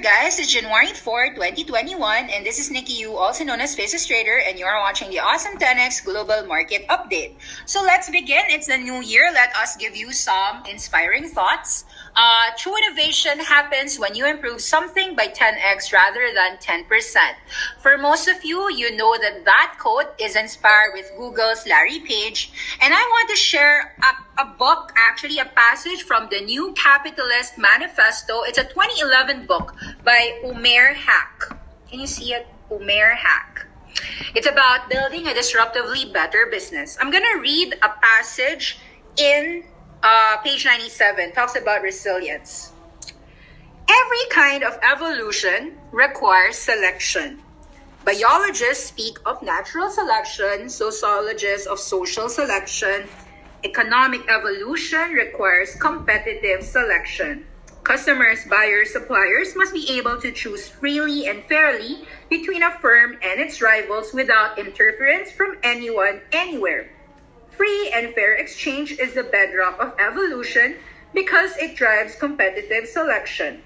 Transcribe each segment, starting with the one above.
Guys! It's January 4, 2021, and this is Nikki Yu, also known as Faces Trader, and you are watching the Awesome 10X Global Market Update. So let's begin. It's the new year. Let us give you some inspiring thoughts. Uh, true innovation happens when you improve something by 10x rather than 10%. For most of you, you know that that quote is inspired with Google's Larry Page, and I want to share a, a book, actually a passage from the New Capitalist Manifesto. It's a 2011 book by Umair Haque. Can you see it? Umair Haque. It's about building a disruptively better business. I'm going to read a passage in uh, page 97 talks about resilience. Every kind of evolution requires selection. Biologists speak of natural selection, sociologists of social selection. Economic evolution requires competitive selection. Customers, buyers, suppliers must be able to choose freely and fairly between a firm and its rivals without interference from anyone, anywhere. Free and fair exchange is the bedrock of evolution because it drives competitive selection.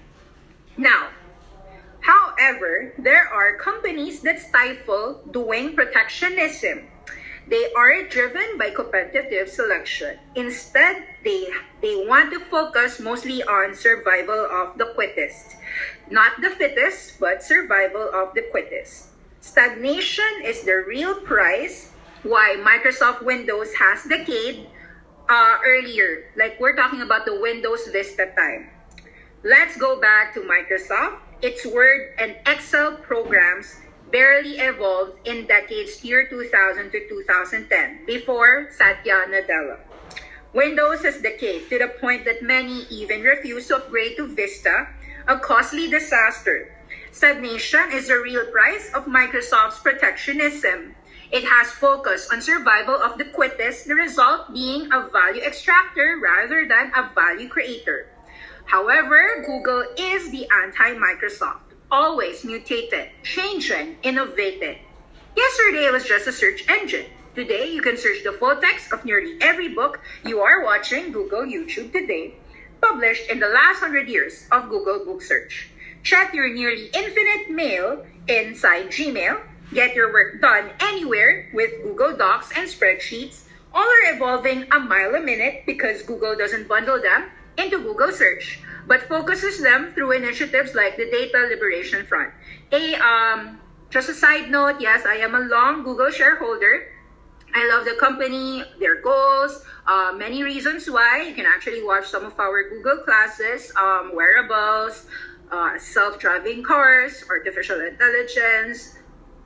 Now, however, there are companies that stifle doing protectionism. They are driven by competitive selection. Instead, they, they want to focus mostly on survival of the quickest. Not the fittest, but survival of the quickest. Stagnation is the real price why Microsoft Windows has decayed uh, earlier. Like we're talking about the Windows Vista time. Let's go back to Microsoft. Its Word and Excel programs barely evolved in decades year 2000 to 2010 before Satya Nadella. Windows has decayed to the point that many even refuse to upgrade to Vista, a costly disaster. Stagnation is the real price of Microsoft's protectionism. It has focused on survival of the quickest, the result being a value extractor rather than a value creator. However, Google is the anti-Microsoft, always mutated, changing, innovated. Yesterday it was just a search engine. Today, you can search the full text of nearly every book you are watching Google YouTube today, published in the last 100 years of Google Book Search. Check your nearly infinite mail inside Gmail Get your work done anywhere with Google Docs and spreadsheets. All are evolving a mile a minute because Google doesn't bundle them into Google search, but focuses them through initiatives like the Data Liberation Front. A um, just a side note, yes, I am a long Google shareholder. I love the company, their goals, uh, many reasons why. You can actually watch some of our Google classes, um, wearables, uh, self-driving cars, artificial intelligence,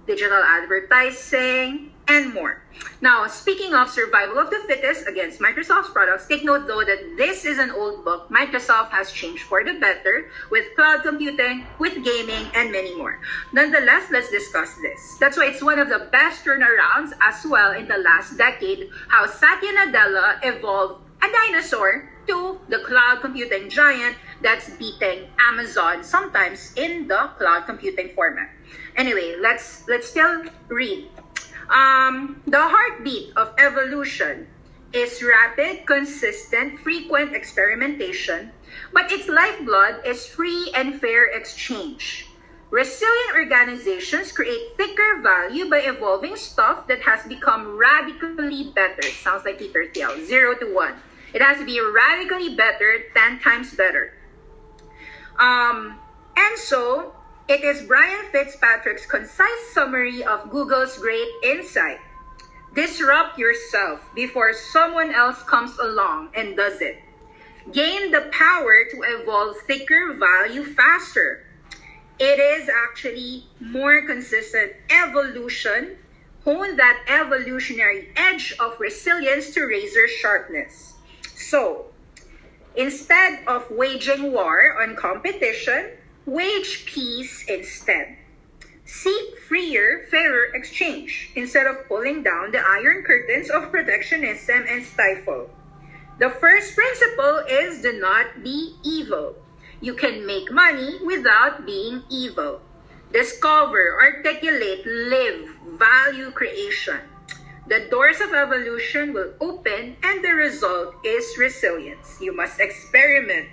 digital advertising, and more. Now, speaking of survival of the fittest against Microsoft's products, take note though that this is an old book. Microsoft has changed for the better with cloud computing, with gaming, and many more. Nonetheless, let's discuss this. That's why it's one of the best turnarounds as well in the last decade, how Satya Nadella evolved a dinosaur to the cloud computing giant that's beating Amazon sometimes in the cloud computing format. Anyway, let's let's still read. Um, the heartbeat of evolution is rapid, consistent, frequent experimentation, but its lifeblood is free and fair exchange. Resilient organizations create thicker value by evolving stuff that has become radically better. Sounds like Peter Thiel, zero to one. It has to be radically better, 10 times better. Um, and so, it is Brian Fitzpatrick's concise summary of Google's great insight. Disrupt yourself before someone else comes along and does it. Gain the power to evolve thicker value faster. It is actually more consistent evolution hone that evolutionary edge of resilience to razor sharpness. So, instead of waging war on competition, wage peace instead. Seek freer, fairer exchange instead of pulling down the iron curtains of protectionism and stifle. The first principle is do not be evil. You can make money without being evil. Discover, articulate, live, value creation. The doors of evolution will open and the result is resilience. You must experiment.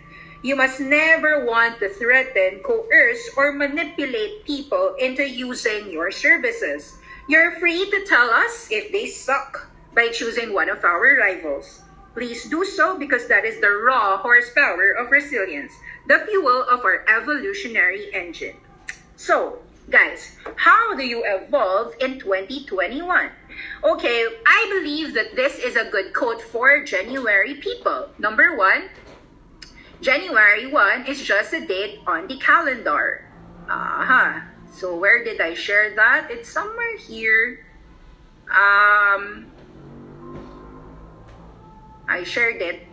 You must never want to threaten, coerce, or manipulate people into using your services. You're free to tell us if they suck by choosing one of our rivals. Please do so because that is the raw horsepower of resilience, the fuel of our evolutionary engine. So, guys, how do you evolve in 2021? Okay, I believe that this is a good quote for January people. Number one, January 1 is just a date on the calendar. Uh-huh. So where did I share that? It's somewhere here. Um, I shared it.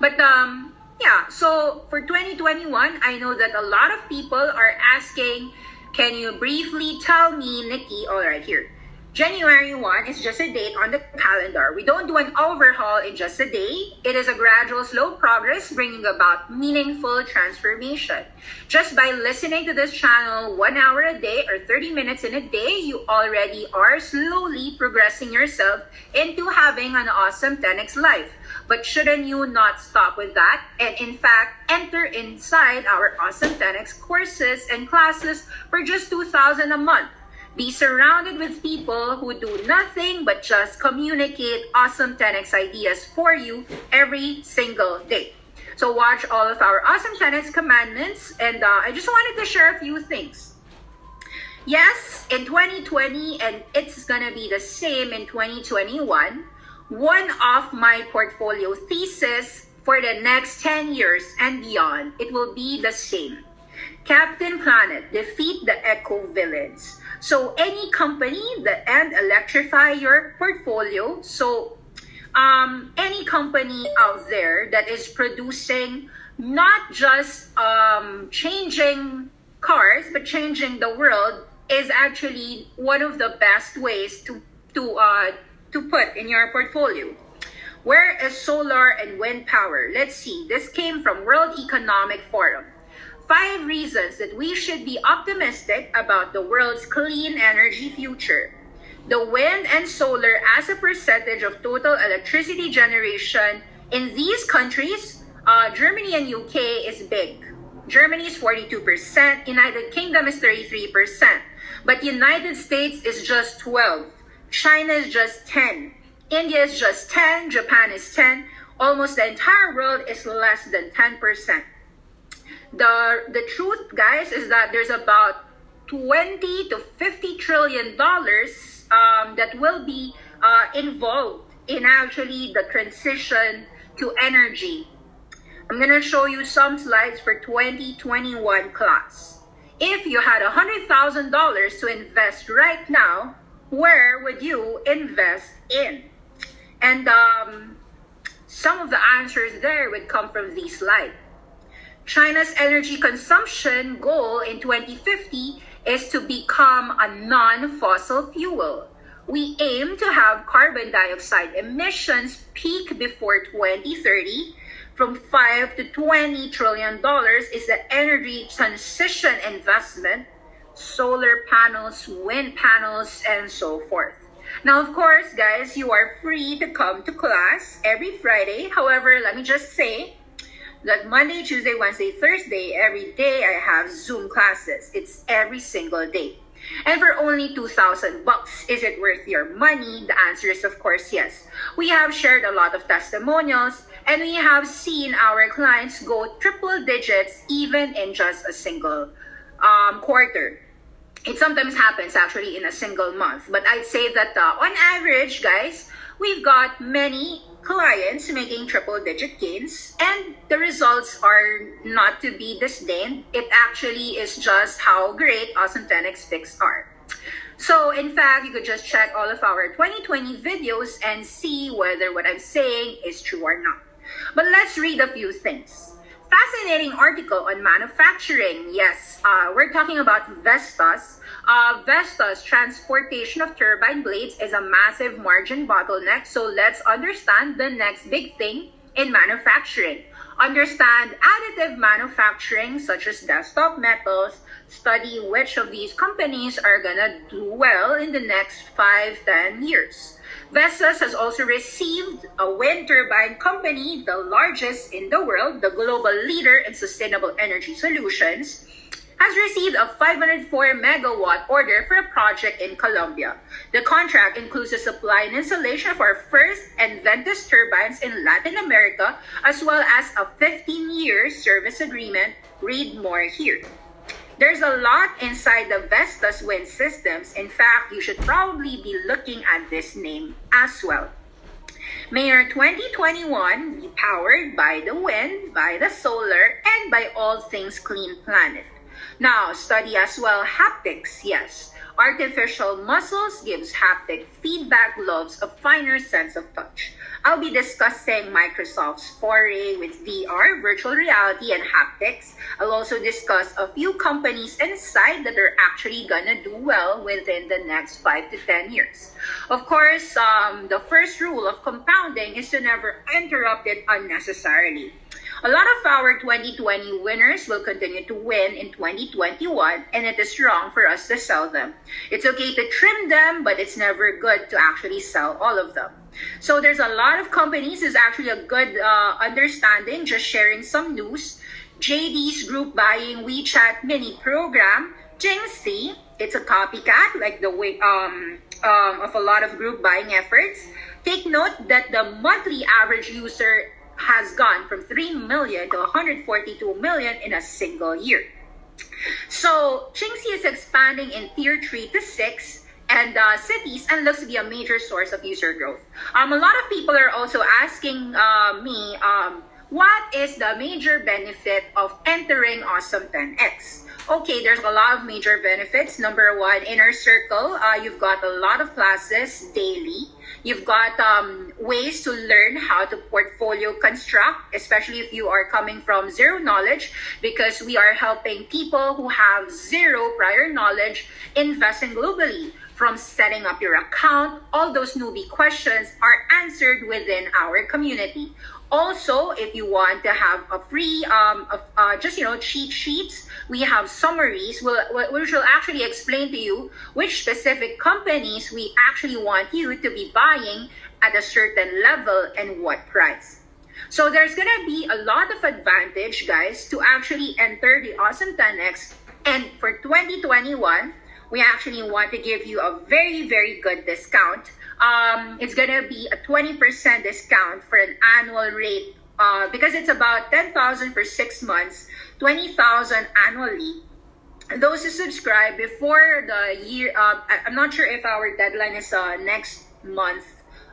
But um, yeah, so for 2021, I know that a lot of people are asking, can you briefly tell me, Nikki, all right, here. January 1 is just a date on the calendar. We don't do an overhaul in just a day. It is a gradual, slow progress bringing about meaningful transformation. Just by listening to this channel one hour a day or 30 minutes in a day, you already are slowly progressing yourself into having an awesome 10x life. But shouldn't you not stop with that and in fact enter inside our awesome 10x courses and classes for just 2000 a month? Be surrounded with people who do nothing but just communicate awesome 10x ideas for you every single day. So watch all of our awesome 10x commandments and uh, I just wanted to share a few things. Yes, in 2020 and it's gonna be the same in 2021, one of my portfolio thesis for the next 10 years and beyond, it will be the same. Captain Planet, defeat the eco villains. So any company that and electrify your portfolio. So um, any company out there that is producing not just um, changing cars but changing the world is actually one of the best ways to to uh, to put in your portfolio. Where is solar and wind power? Let's see. This came from World Economic Forum five reasons that we should be optimistic about the world's clean energy future. The wind and solar as a percentage of total electricity generation in these countries, uh, Germany and UK is big. Germany is 42%, United Kingdom is 33%, but United States is just 12. China is just 10. India is just 10, Japan is 10. Almost the entire world is less than 10% the the truth guys is that there's about 20 to 50 trillion dollars um, that will be uh, involved in actually the transition to energy. I'm going to show you some slides for 2021 class. If you had a hundred thousand dollars to invest right now where would you invest in? And um, some of the answers there would come from these slide China's energy consumption goal in 2050 is to become a non-fossil fuel. We aim to have carbon dioxide emissions peak before 2030 from 5 to 20 trillion dollars is the energy transition investment, solar panels, wind panels, and so forth. Now, of course, guys, you are free to come to class every Friday. However, let me just say, that Monday, Tuesday, Wednesday, Thursday, every day I have Zoom classes. It's every single day. And for only 2,000 bucks, is it worth your money? The answer is of course yes. We have shared a lot of testimonials and we have seen our clients go triple digits even in just a single um, quarter. It sometimes happens actually in a single month, but I'd say that uh, on average, guys, we've got many clients making triple digit gains and the results are not to be disdained. It actually is just how great Awesome 10x picks are. So, in fact, you could just check all of our 2020 videos and see whether what I'm saying is true or not. But let's read a few things. Fascinating article on manufacturing. Yes, uh, we're talking about Vestas. Uh, Vestas transportation of turbine blades is a massive margin bottleneck. So let's understand the next big thing in manufacturing. Understand additive manufacturing, such as desktop metals, study which of these companies are gonna do well in the next five, ten years. Vestas has also received a wind turbine company, the largest in the world, the global leader in sustainable energy solutions, has received a 504 megawatt order for a project in Colombia. The contract includes the supply and installation of our first EnVentus turbines in Latin America, as well as a 15-year service agreement. Read more here. There's a lot inside the Vestas wind systems. In fact, you should probably be looking at this name as well. Mayor 2021 be powered by the wind, by the solar, and by all things clean planet. Now, study as well haptics, yes. Artificial muscles gives haptic feedback gloves a finer sense of touch. I'll be discussing Microsoft's foray with VR, virtual reality, and haptics. I'll also discuss a few companies inside that are actually gonna do well within the next five to 10 years. Of course, um, the first rule of compounding is to never interrupt it unnecessarily. A lot of our 2020 winners will continue to win in 2021 and it is wrong for us to sell them. It's okay to trim them, but it's never good to actually sell all of them. So there's a lot of companies. Is actually a good uh, understanding. Just sharing some news. JD's group buying WeChat mini program. Jingxi, it's a copycat like the way um, um, of a lot of group buying efforts. Take note that the monthly average user has gone from 3 million to 142 million in a single year. So, Jingxi is expanding in tier 3 to 6 and uh, cities and looks to be a major source of user growth. Um, a lot of people are also asking uh, me, um, what is the major benefit of entering Awesome 10X? Okay, there's a lot of major benefits. Number one, inner circle, uh, you've got a lot of classes daily. You've got um, ways to learn how to portfolio construct, especially if you are coming from zero knowledge, because we are helping people who have zero prior knowledge investing globally from setting up your account, all those newbie questions are answered within our community. Also, if you want to have a free, um, uh, just, you know, cheat sheets, we have summaries which will actually explain to you which specific companies we actually want you to be buying at a certain level and what price. So there's going to be a lot of advantage, guys, to actually enter the Awesome 10X. And for 2021, we actually want to give you a very, very good discount. Um, it's to be a 20% discount for an annual rate uh, because it's about 10,000 for six months, 20,000 annually. Those who subscribe before the year, uh, I'm not sure if our deadline is uh, next month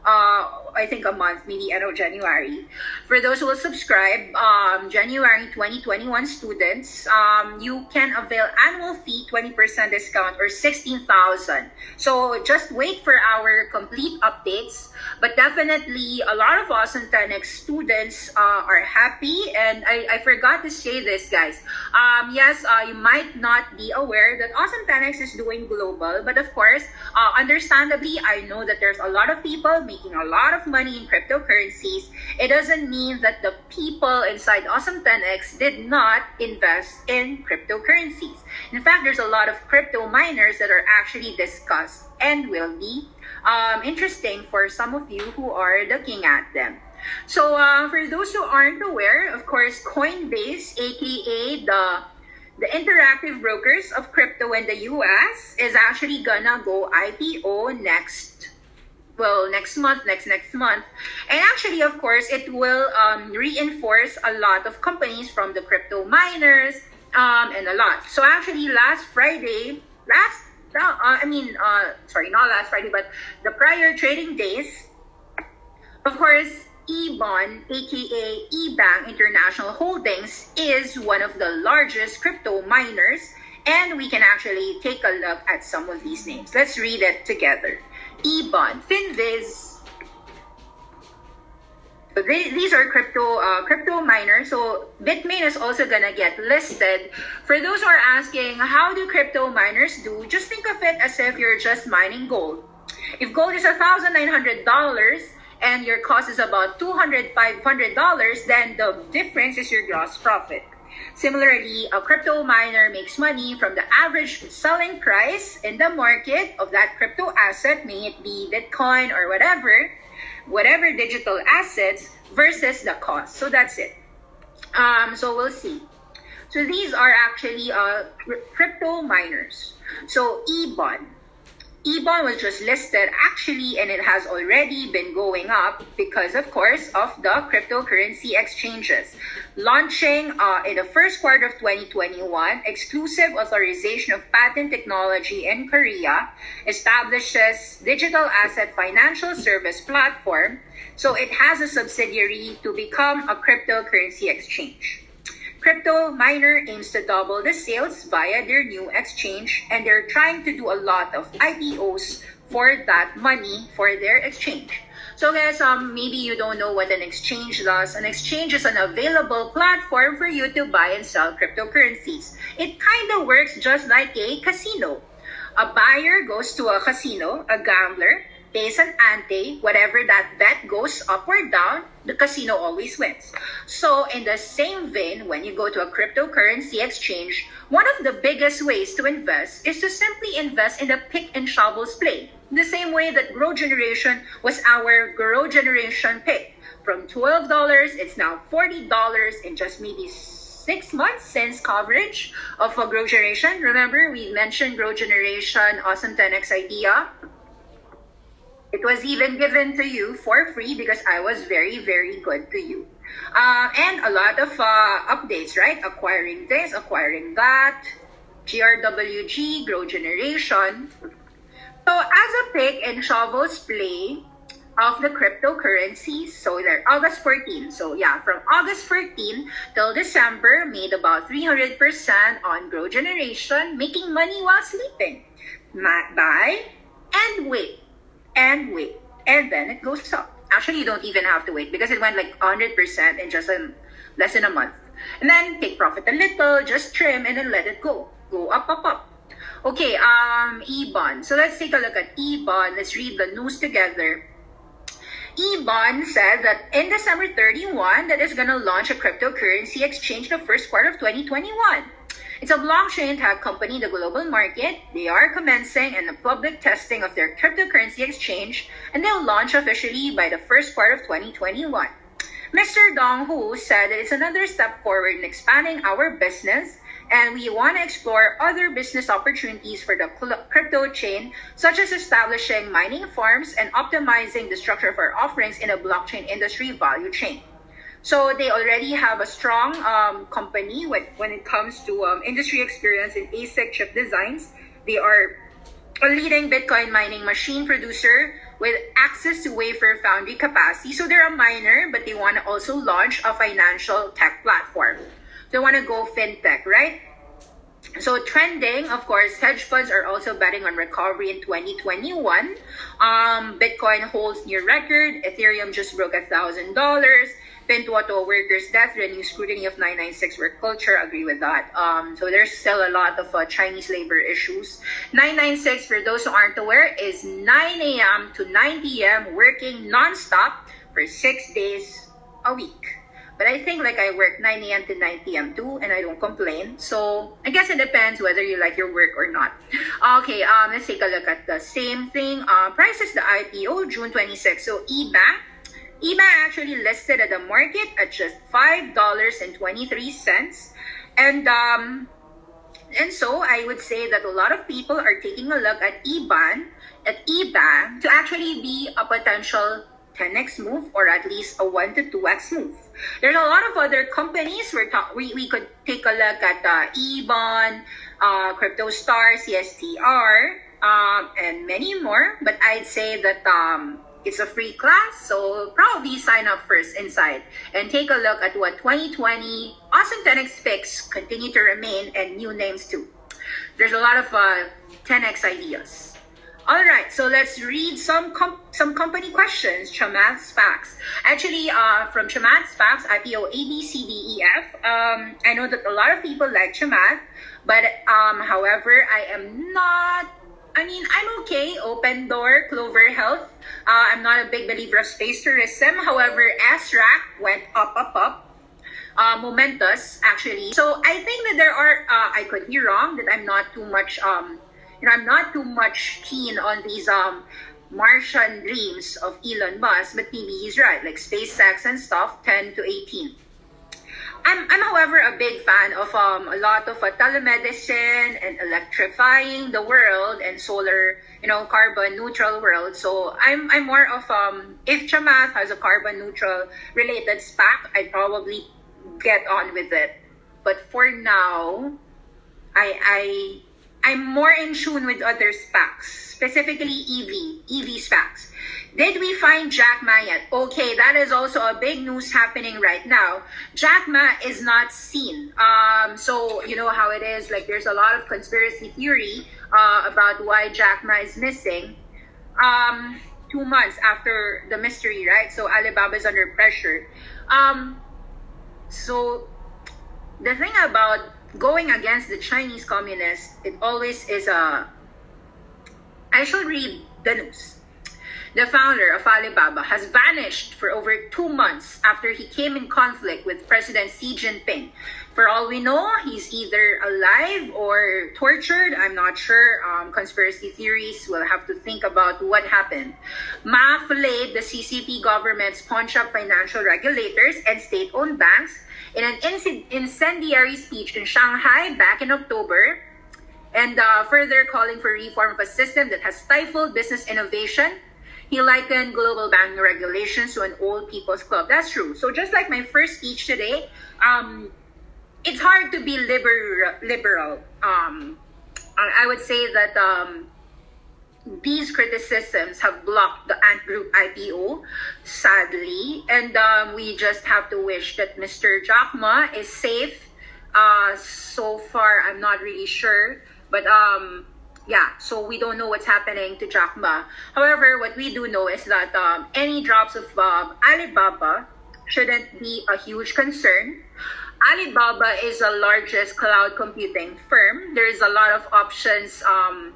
uh, I think a month, maybe end of January. For those who will subscribe, um, January 2021 students, um, you can avail annual fee 20% discount or 16,000. So just wait for our complete updates. But definitely, a lot of Awesome 10X students uh, are happy. And I, I forgot to say this, guys. Um, yes, uh, you might not be aware that Awesome 10X is doing global. But of course, uh, understandably, I know that there's a lot of people making a lot of money in cryptocurrencies, it doesn't mean that the people inside Awesome 10X did not invest in cryptocurrencies. In fact, there's a lot of crypto miners that are actually discussed and will be um, interesting for some of you who are looking at them. So uh, for those who aren't aware, of course, Coinbase, aka the the interactive brokers of crypto in the US, is actually gonna go IPO next well next month next next month and actually of course it will um, reinforce a lot of companies from the crypto miners um, and a lot so actually last friday last uh, i mean uh, sorry not last friday but the prior trading days of course ebon aka Ebang international holdings is one of the largest crypto miners And we can actually take a look at some of these names. Let's read it together. eBond, Finviz, so these are crypto uh, crypto miners. So Bitmain is also gonna get listed. For those who are asking, how do crypto miners do? Just think of it as if you're just mining gold. If gold is thousand nine hundred dollars and your cost is about two hundred five hundred dollars, then the difference is your gross profit. Similarly, a crypto miner makes money from the average selling price in the market of that crypto asset, may it be Bitcoin or whatever whatever digital assets versus the cost. So that's it. Um, so we'll see. So these are actually uh, crypto miners. So EBON. EBON was just listed actually, and it has already been going up because, of course, of the cryptocurrency exchanges. Launching uh, in the first quarter of 2021, exclusive authorization of patent technology in Korea establishes digital asset financial service platform. So it has a subsidiary to become a cryptocurrency exchange. Crypto Miner aims to double the sales via their new exchange, and they're trying to do a lot of IPOs for that money for their exchange. So guys, um, maybe you don't know what an exchange does. An exchange is an available platform for you to buy and sell cryptocurrencies. It kind of works just like a casino. A buyer goes to a casino, a gambler, pays an ante, whatever that bet goes up or down, the casino always wins. So, in the same vein, when you go to a cryptocurrency exchange, one of the biggest ways to invest is to simply invest in the pick and shovel play. The same way that Grow Generation was our Grow Generation pick. From $12, it's now $40 in just maybe six months since coverage of a Grow Generation. Remember, we mentioned Grow Generation, Awesome 10X idea. It was even given to you for free because I was very, very good to you. Uh, and a lot of uh, updates, right? Acquiring this, acquiring that, GRWG, Grow Generation. So as a pick and shovels play of the cryptocurrencies, so they're August 14. So yeah, from August 14 till December, made about 300% on Grow Generation, making money while sleeping. Buy and wait and wait. And then it goes up. Actually, you don't even have to wait because it went like 100% in just a, less than a month. And then take profit a little, just trim, and then let it go. Go up, up, up. Okay, um, EBON. So let's take a look at EBON. Let's read the news together. EBON said that in December 31, that is going to launch a cryptocurrency exchange in the first quarter of 2021. It's a blockchain tech company in the global market. They are commencing in the public testing of their cryptocurrency exchange, and they'll launch officially by the first quarter of 2021. Mr. Dong Hu said that it's another step forward in expanding our business and we want to explore other business opportunities for the crypto chain, such as establishing mining farms and optimizing the structure of our offerings in a blockchain industry value chain. So they already have a strong um, company when, when it comes to um, industry experience in ASIC chip designs. They are a leading Bitcoin mining machine producer with access to wafer foundry capacity. So they're a miner, but they want to also launch a financial tech platform. They want to go fintech, right? So trending, of course, hedge funds are also betting on recovery in 2021. Um, Bitcoin holds near record. Ethereum just broke a thousand dollars. Pinduoduo workers' death, renewed scrutiny of 996 work culture. Agree with that. Um, so there's still a lot of uh, Chinese labor issues. 996, for those who aren't aware, is 9 a.m. to 9 p.m. working nonstop for six days a week. But I think like I work 9 a.m. to 9 p.m. too, and I don't complain. So I guess it depends whether you like your work or not. Okay, um, let's take a look at the same thing. Uh, prices the IPO June 26. So Ebang Ebang actually listed at the market at just $5.23. And um, and so I would say that a lot of people are taking a look at Ebang, at Ebang to actually be a potential 10x move or at least a 1 to 2x move. There's a lot of other companies we're ta- we, we could take a look at uh, eBon, uh, CryptoStar, CSTR, um, and many more. But I'd say that um, it's a free class, so probably sign up first inside and take a look at what 2020 Awesome 10X picks continue to remain and new names too. there's a lot of uh, 10x ideas. All right, so let's read some com- some company questions. Chamath SPACs. Actually, uh, from Chamath SPACs, IPO ABCDEF. Um, I know that a lot of people like Chamath, but um, however, I am not. I mean, I'm okay. Opendoor, Clover Health. Uh, I'm not a big believer of space tourism. However, SRAC went up, up, up. Uh, Momentus, actually. So I think that there are. Uh, I could be wrong. That I'm not too much. Um, you know, I'm not too much keen on these um Martian dreams of Elon Musk, but maybe he's right. Like SpaceX and stuff, 10 to 18. I'm, I'm however a big fan of um, a lot of uh, telemedicine and electrifying the world and solar, you know, carbon neutral world. So I'm I'm more of um if Chamath has a carbon neutral related SPAC, I'd probably get on with it. But for now, I I I'm more in tune with other SPACs, specifically EV, EV SPACs. Did we find Jack Ma yet? Okay, that is also a big news happening right now. Jack Ma is not seen. Um, so you know how it is. Like there's a lot of conspiracy theory uh, about why Jack Ma is missing. Um, two months after the mystery, right? So Alibaba is under pressure. Um, so the thing about going against the Chinese communists, it always is a. I should read the news. The founder of Alibaba has vanished for over two months after he came in conflict with President Xi Jinping. For all we know, he's either alive or tortured. I'm not sure. Um, conspiracy theories will have to think about what happened. Ma flayed the CCP government's pawnshop financial regulators and state owned banks in an incendiary speech in Shanghai back in October, and uh, further calling for reform of a system that has stifled business innovation. He likened global banking regulations to an old people's club. That's true. So just like my first speech today, um, it's hard to be liber- liberal. Um, I would say that um, these criticisms have blocked the Ant Group IPO, sadly. And um, we just have to wish that Mr. Jack Ma is safe. Uh, so far, I'm not really sure. But um, yeah, so we don't know what's happening to Jack Ma. However, what we do know is that um, any drops of um, Alibaba shouldn't be a huge concern. Alibaba is the largest cloud computing firm. There is a lot of options um,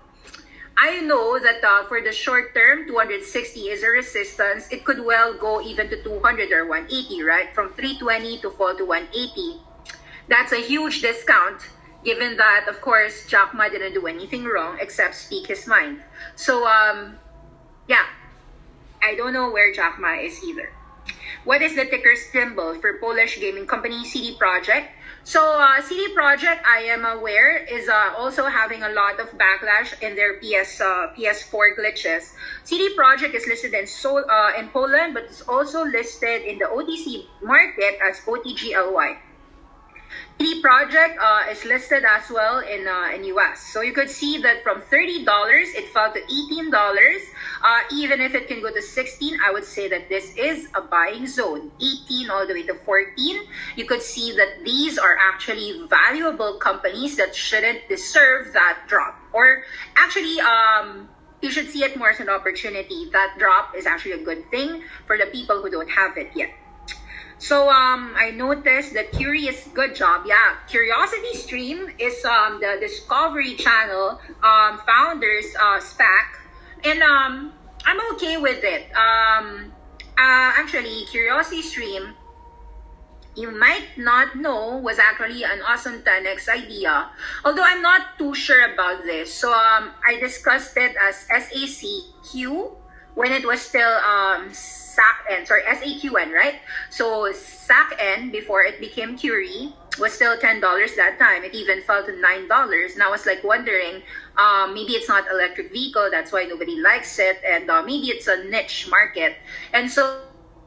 I know that uh, for the short term, 260 is a resistance. It could well go even to 200 or 180, right? From 320 to fall to 180. That's a huge discount, given that, of course, Jack Ma didn't do anything wrong except speak his mind. So, um, yeah, I don't know where Jack Ma is either. What is the ticker symbol for Polish gaming company CD Projekt? So uh, CD Projekt, I am aware, is uh, also having a lot of backlash in their PS uh, PS4 glitches. CD Projekt is listed in Sol uh, in Poland, but it's also listed in the OTC market as OTGLY. CD Projekt uh, is listed as well in uh, in US. So you could see that from $30 it fell to $18. Uh, even if it can go to 16, I would say that this is a buying zone. 18 all the way to 14. You could see that these are actually valuable companies that shouldn't deserve that drop. Or actually um you should see it more as an opportunity. That drop is actually a good thing for the people who don't have it yet. So um, I noticed that Curious, good job. Yeah, Curiosity Stream is um, the Discovery Channel um, founders uh, SPAC, and um, I'm okay with it. Um, uh, actually, Curiosity Stream, you might not know, was actually an awesome 10x idea. Although I'm not too sure about this, so um, I discussed it as SACQ when it was still um, SACN, sorry, SAQN, right? So SACN, before it became Curie, was still $10 that time. It even fell to $9. And I was like wondering, um, maybe it's not electric vehicle, that's why nobody likes it, and uh, maybe it's a niche market. And so,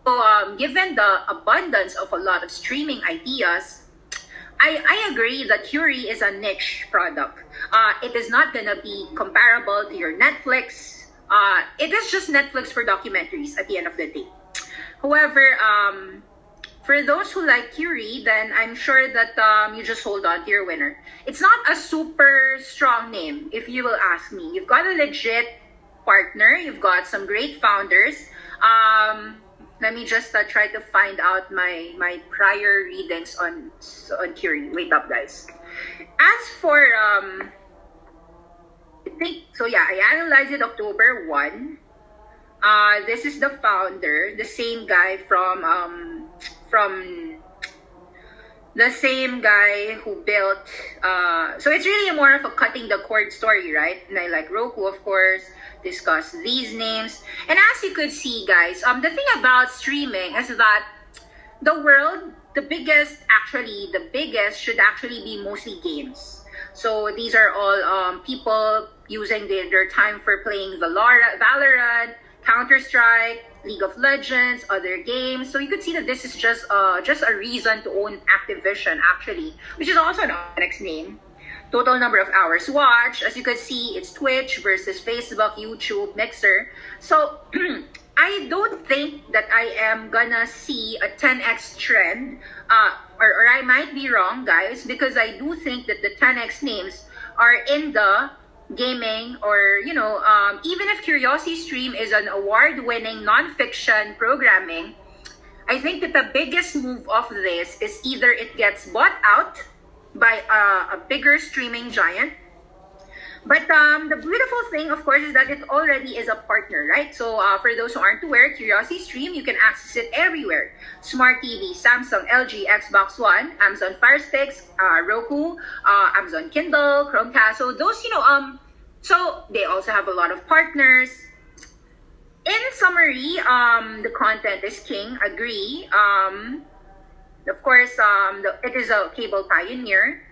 um, given the abundance of a lot of streaming ideas, I, I agree that Curie is a niche product. Uh, it is not going to be comparable to your Netflix, uh, it is just Netflix for documentaries at the end of the day. However, um, for those who like Curie, then I'm sure that um, you just hold on to your winner. It's not a super strong name, if you will ask me. You've got a legit partner. You've got some great founders. Um, let me just uh, try to find out my my prior readings on on Curie. Wait up, guys. As for um, Think so. Yeah, I analyzed it October one. Uh, this is the founder, the same guy from um, from the same guy who built. Uh, so it's really more of a cutting the cord story, right? And I like Roku, of course discuss these names. And as you could see, guys, um, the thing about streaming is that the world, the biggest, actually, the biggest should actually be mostly games. So these are all um, people using their, their time for playing Valorant, Counter Strike, League of Legends, other games. So you could see that this is just uh, just a reason to own Activision, actually, which is also an Onyx name. Total number of hours watched. As you can see, it's Twitch versus Facebook, YouTube, Mixer. So I don't think that I am gonna see a 10x trend. Uh, or, or I might be wrong, guys, because I do think that the 10x names are in the gaming or you know um, even if curiosity stream is an award-winning non-fiction programming i think that the biggest move of this is either it gets bought out by a, a bigger streaming giant. But um, the beautiful thing, of course, is that it already is a partner, right? So uh, for those who aren't aware, Curiosity Stream, you can access it everywhere. Smart TV, Samsung, LG, Xbox One, Amazon Fire Sticks, uh, Roku, uh, Amazon Kindle, Chromecast. So those, you know, um, so they also have a lot of partners. In summary, um, the content is king. Agree. Um, of course, um, the, it is a cable pioneer.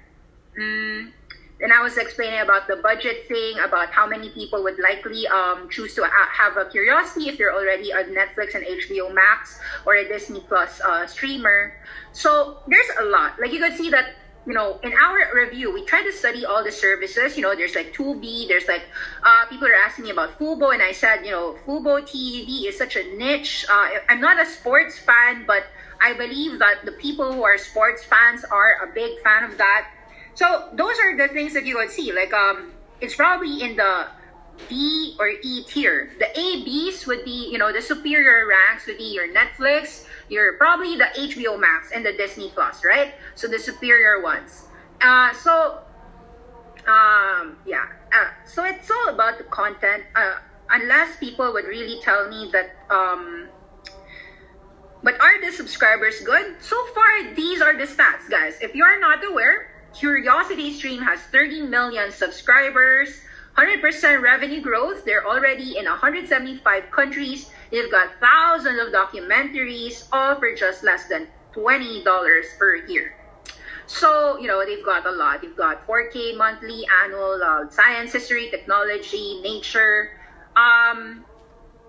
Mm, and I was explaining about the budget thing, about how many people would likely um, choose to have a curiosity if they're already a Netflix and HBO Max or a Disney Plus uh, streamer. So there's a lot. Like you could see that, you know, in our review, we try to study all the services. You know, there's like Tubi, there's like, uh, people are asking me about Fubo, and I said, you know, Fubo TV is such a niche. Uh, I'm not a sports fan, but I believe that the people who are sports fans are a big fan of that. So those are the things that you would see. Like um, it's probably in the D or E tier. The A Bs would be, you know, the superior ranks would be your Netflix, your probably the HBO Max and the Disney Plus, right? So the superior ones. Uh, so um, yeah. Uh, so it's all about the content. Uh, unless people would really tell me that um, but are the subscribers good? So far, these are the stats, guys. If you are not aware, Curiosity Stream has 30 million subscribers, 100% revenue growth. They're already in 175 countries. They've got thousands of documentaries, all for just less than $20 per year. So, you know, they've got a lot. They've got 4K monthly, annual, uh, science, history, technology, nature. Um,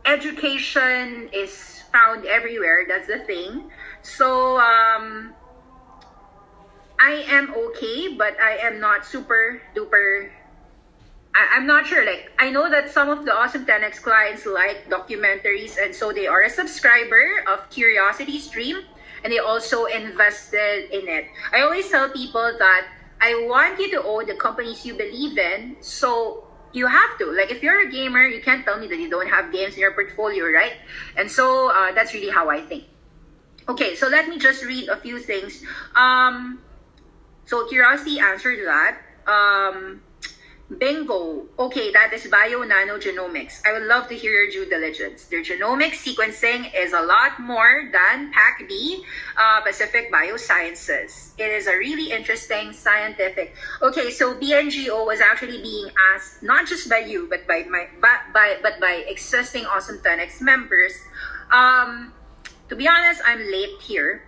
education is found everywhere. That's the thing. So um, I am okay, but I am not super duper. I, am not sure. Like I know that some of the awesome 10x clients like documentaries, and so they are a subscriber of Curiosity Stream, and they also invested in it. I always tell people that I want you to own the companies you believe in. So you have to. Like if you're a gamer, you can't tell me that you don't have games in your portfolio, right? And so uh, that's really how I think. Okay, so let me just read a few things. Um, so Curiosity answered that. Um, Bingo. Okay, that is Bionano Genomics. I would love to hear your due diligence. Their genomic sequencing is a lot more than PacB, uh, Pacific Biosciences. It is a really interesting scientific. Okay, so BNGO was actually being asked not just by you, but by my, but by, but by existing Awesome 10X members. Um, to be honest, I'm late here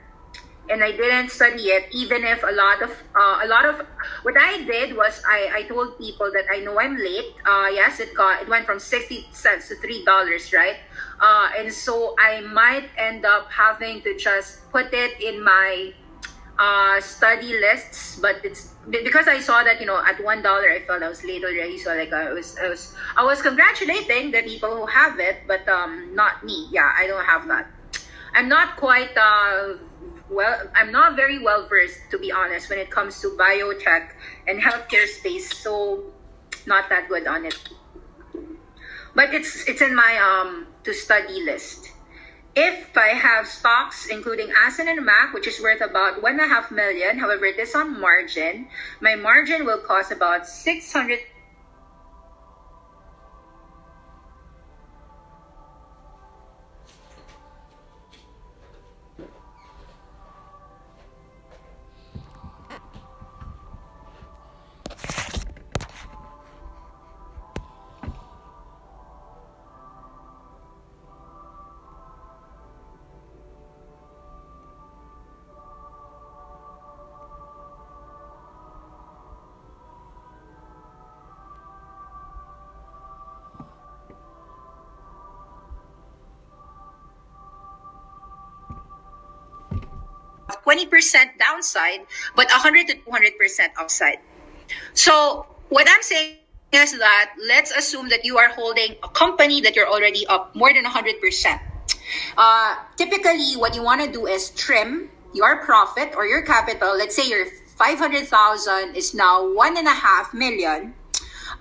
and I didn't study it, even if a lot of uh, a lot of what I did was I, I told people that I know I'm late. Uh, yes, it got it went from sixty cents to three dollars, right? Uh, and so I might end up having to just put it in my uh, study lists, but it's because I saw that you know at one dollar I felt I was late already. So like I was I was I was congratulating the people who have it, but um not me. Yeah, I don't have that. I'm not quite uh well, I'm not very well versed to be honest when it comes to biotech and healthcare space. So not that good on it. But it's it's in my um to study list. If I have stocks including Asin and Mac, which is worth about one and a half million, however, it is on margin, my margin will cost about 600 20% downside, but 100 to 200% upside. So what I'm saying is that let's assume that you are holding a company that you're already up more than 100%. Uh, typically, what you want to do is trim your profit or your capital. Let's say your 500,000 is now one and a half million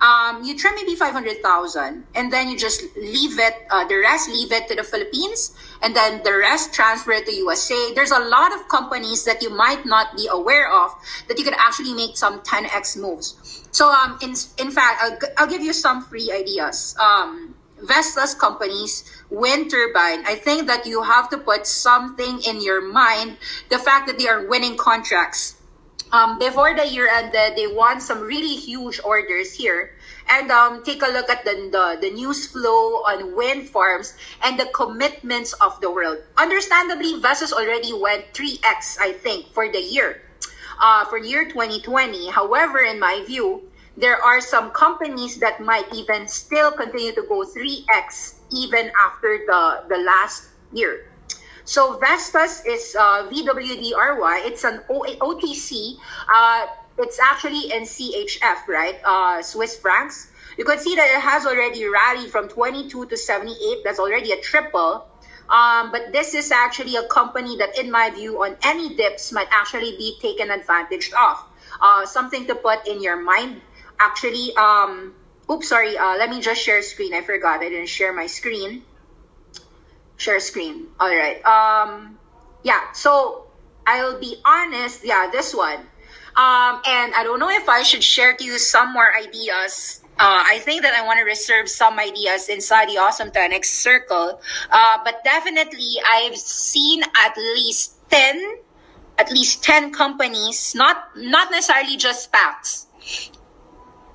um, you try maybe 500,000 and then you just leave it, uh, the rest leave it to the Philippines and then the rest transfer it to USA. There's a lot of companies that you might not be aware of that you could actually make some 10x moves. So, um, in, in fact, I'll, I'll give you some free ideas. Um, Vestas companies, wind turbine. I think that you have to put something in your mind. The fact that they are winning contracts um, before the year ended, they won some really huge orders here. And um, take a look at the, the, the news flow on wind farms and the commitments of the world. Understandably, Vestas already went 3x, I think, for the year, uh, for year 2020. However, in my view, there are some companies that might even still continue to go 3x even after the, the last year. So Vestas is uh, VWDRY. It's an o- OTC. Uh, it's actually in CHF, right? Uh, Swiss francs. You can see that it has already rallied from 22 to 78. That's already a triple. Um, but this is actually a company that, in my view, on any dips might actually be taken advantage of. Uh, something to put in your mind. Actually, um, oops, sorry. Uh, let me just share screen. I forgot. I didn't share my screen share screen. All right. Um, yeah. So I'll be honest. Yeah, this one. Um, and I don't know if I should share to you some more ideas. Uh, I think that I want to reserve some ideas inside the Awesome 10X circle. Uh, but definitely, I've seen at least 10, at least 10 companies, not, not necessarily just SPACs,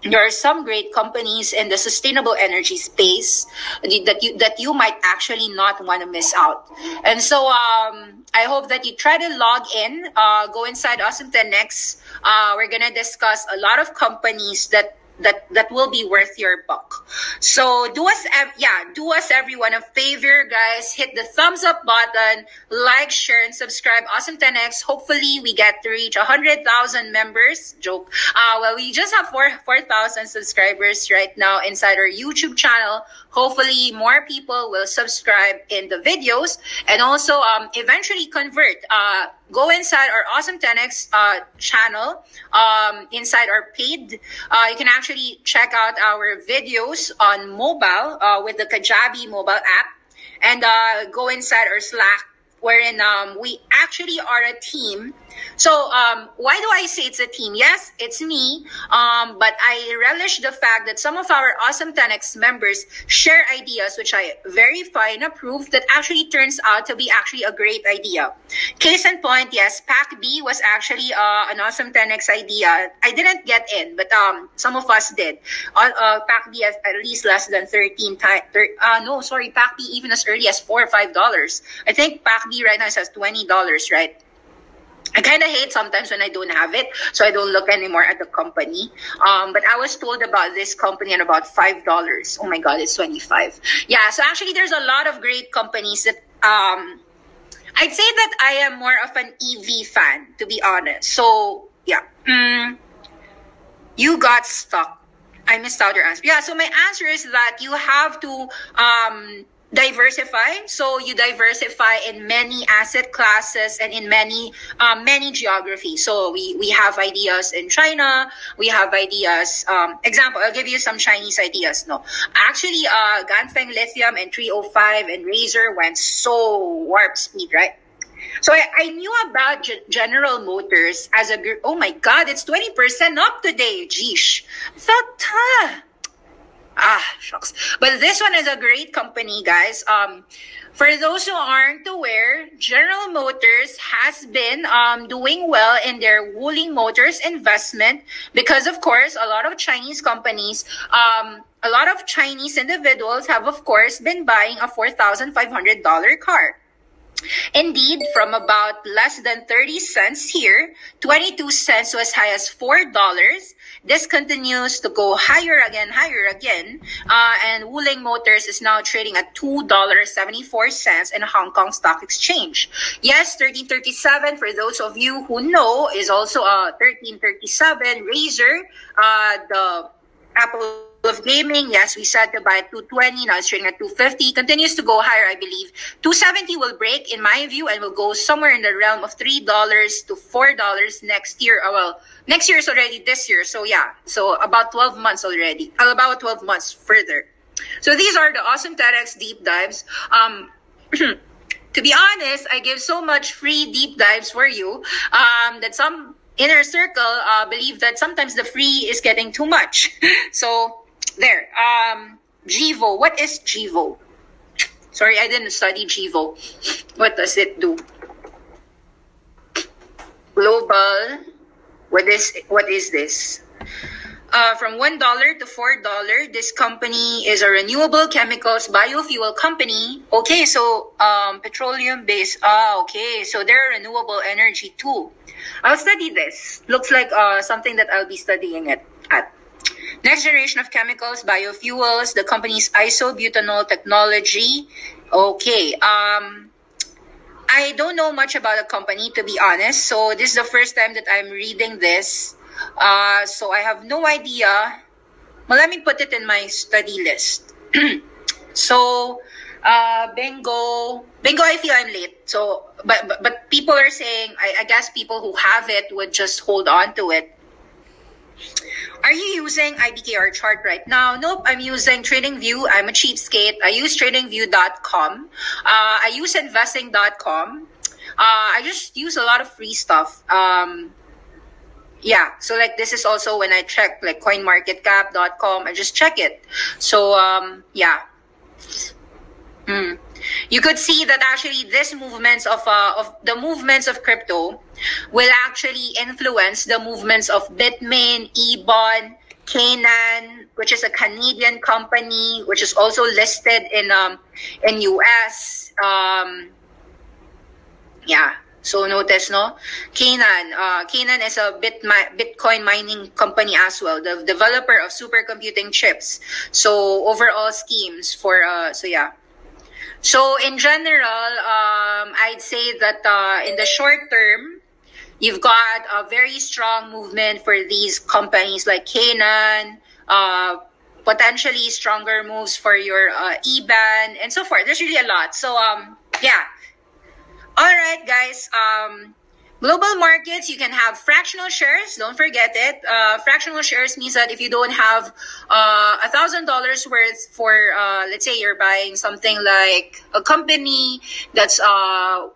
there are some great companies in the sustainable energy space that you that you might actually not want to miss out. And so um, I hope that you try to log in, uh, go inside Awesome 10X. Uh, we're gonna discuss a lot of companies that that that will be worth your buck. So do us, yeah, do us everyone a favor, guys. Hit the thumbs up button, like, share, and subscribe. Awesome 10x. Hopefully, we get to reach hundred thousand members. Joke. Uh, well, we just have four four thousand subscribers right now inside our YouTube channel. Hopefully, more people will subscribe in the videos and also um, eventually convert. Uh, go inside our Awesome 10X uh, channel, um, inside our paid. Uh, you can actually check out our videos on mobile uh, with the Kajabi mobile app and uh, go inside our Slack wherein um, we actually are a team so um, why do I say it's a team? Yes, it's me, um, but I relish the fact that some of our awesome 10x members share ideas which I verify and approve that actually turns out to be actually a great idea. Case in point, yes, Pack B was actually uh, an awesome 10x idea. I didn't get in, but um, some of us did. Uh, uh, Pack B at, at least less than 13 times. Uh, no, sorry, Pack B even as early as four or five dollars. I think Pack B right now says twenty dollars, right? I kind of hate sometimes when I don't have it, so I don't look anymore at the company. Um, but I was told about this company at about five dollars. Oh my god, it's twenty five. Yeah, so actually, there's a lot of great companies that um, I'd say that I am more of an EV fan, to be honest. So yeah, mm, you got stuck. I missed out your answer. Yeah, so my answer is that you have to um, diversify. So you diversify in many asset classes and in many um, many geographies. So we we have ideas in China. We have ideas. Um, example, I'll give you some Chinese ideas. No, actually, uh, Ganfeng Lithium and 305 and Razer went so warp speed, right? So I, I knew about G- General Motors as a. Oh my God, it's 20% up today. Geesh. I huh Ah, shucks. But this one is a great company, guys. Um, for those who aren't aware, General Motors has been um, doing well in their Wuling Motors investment because, of course, a lot of Chinese companies, um, a lot of Chinese individuals have, of course, been buying a $4,500 car. Indeed, from about less than 30 cents here, 22 cents to as high as $4. This continues to go higher again, higher again. Uh, and Wuling Motors is now trading at $2.74 in Hong Kong Stock Exchange. Yes, 1337, for those of you who know, is also a 1337 Razer, Uh, the Apple of gaming, yes, we said to buy at 220, now it's trading at 250, continues to go higher, I believe. 270 will break, in my view, and will go somewhere in the realm of $3 to $4 next year. Uh, well, next year is already this year, so yeah, so about 12 months already, about 12 months further. So these are the awesome 10X deep dives. Um, to be honest, I give so much free deep dives for you um, that some inner circle uh, believe that sometimes the free is getting too much. so there. Um, Gevo. What is Gevo? Sorry, I didn't study Gevo. What does it do? Global. What is what is this? Uh, from one dollar to four dollar. This company is a renewable chemicals biofuel company. Okay, so um, petroleum based. Ah, okay, so they're renewable energy too. I'll study this. Looks like uh, something that I'll be studying it at. Next generation of chemicals, biofuels, the company's isobutanol technology. Okay. Um, I don't know much about the company, to be honest. So this is the first time that I'm reading this. Uh, so I have no idea. Well, let me put it in my study list. so, uh, bingo, bingo. I feel I'm late. So, but but, but people are saying. I, I guess people who have it would just hold on to it are you using IBKR chart right now? Nope, I'm using TradingView. I'm a cheapskate. I use TradingView.com. Uh, I use Investing.com. Uh, I just use a lot of free stuff. Um, yeah, so like this is also when I check like CoinMarketCap.com. I just check it. So um, yeah. Mm you could see that actually this movements of uh, of the movements of crypto will actually influence the movements of Bitmain, Ebang, Canaan, which is a Canadian company, which is also listed in um in US. Um, yeah. So notice, no? Canaan. Uh, Canaan is a bit Bitcoin mining company as well, the developer of supercomputing chips. So overall schemes for, uh, so yeah. So in general, um, I'd say that uh, in the short term, you've got a very strong movement for these companies like Canaan, uh, potentially stronger moves for your uh, Ebang, and so forth. There's really a lot. So um, yeah. All right, guys. Um, Global markets, you can have fractional shares. Don't forget it. Uh, fractional shares means that if you don't have uh, a thousand dollars worth for, uh, let's say you're buying something like a company that's uh,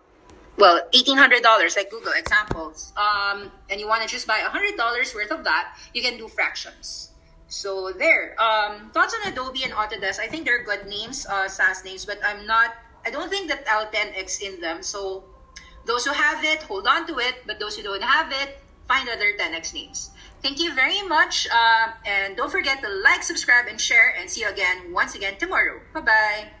well, eighteen hundred dollars, like Google examples, um, and you want to just buy hundred dollars worth of that, you can do fractions. So there. Um, thoughts on Adobe and Autodesk? I think they're good names, uh, SaaS names, but I'm not. I don't think that L10X in them. So those who have it, hold on to it. But those who don't have it, find other 10x names. Thank you very much. Uh, and don't forget to like, subscribe, and share. And see you again once again tomorrow. Bye bye.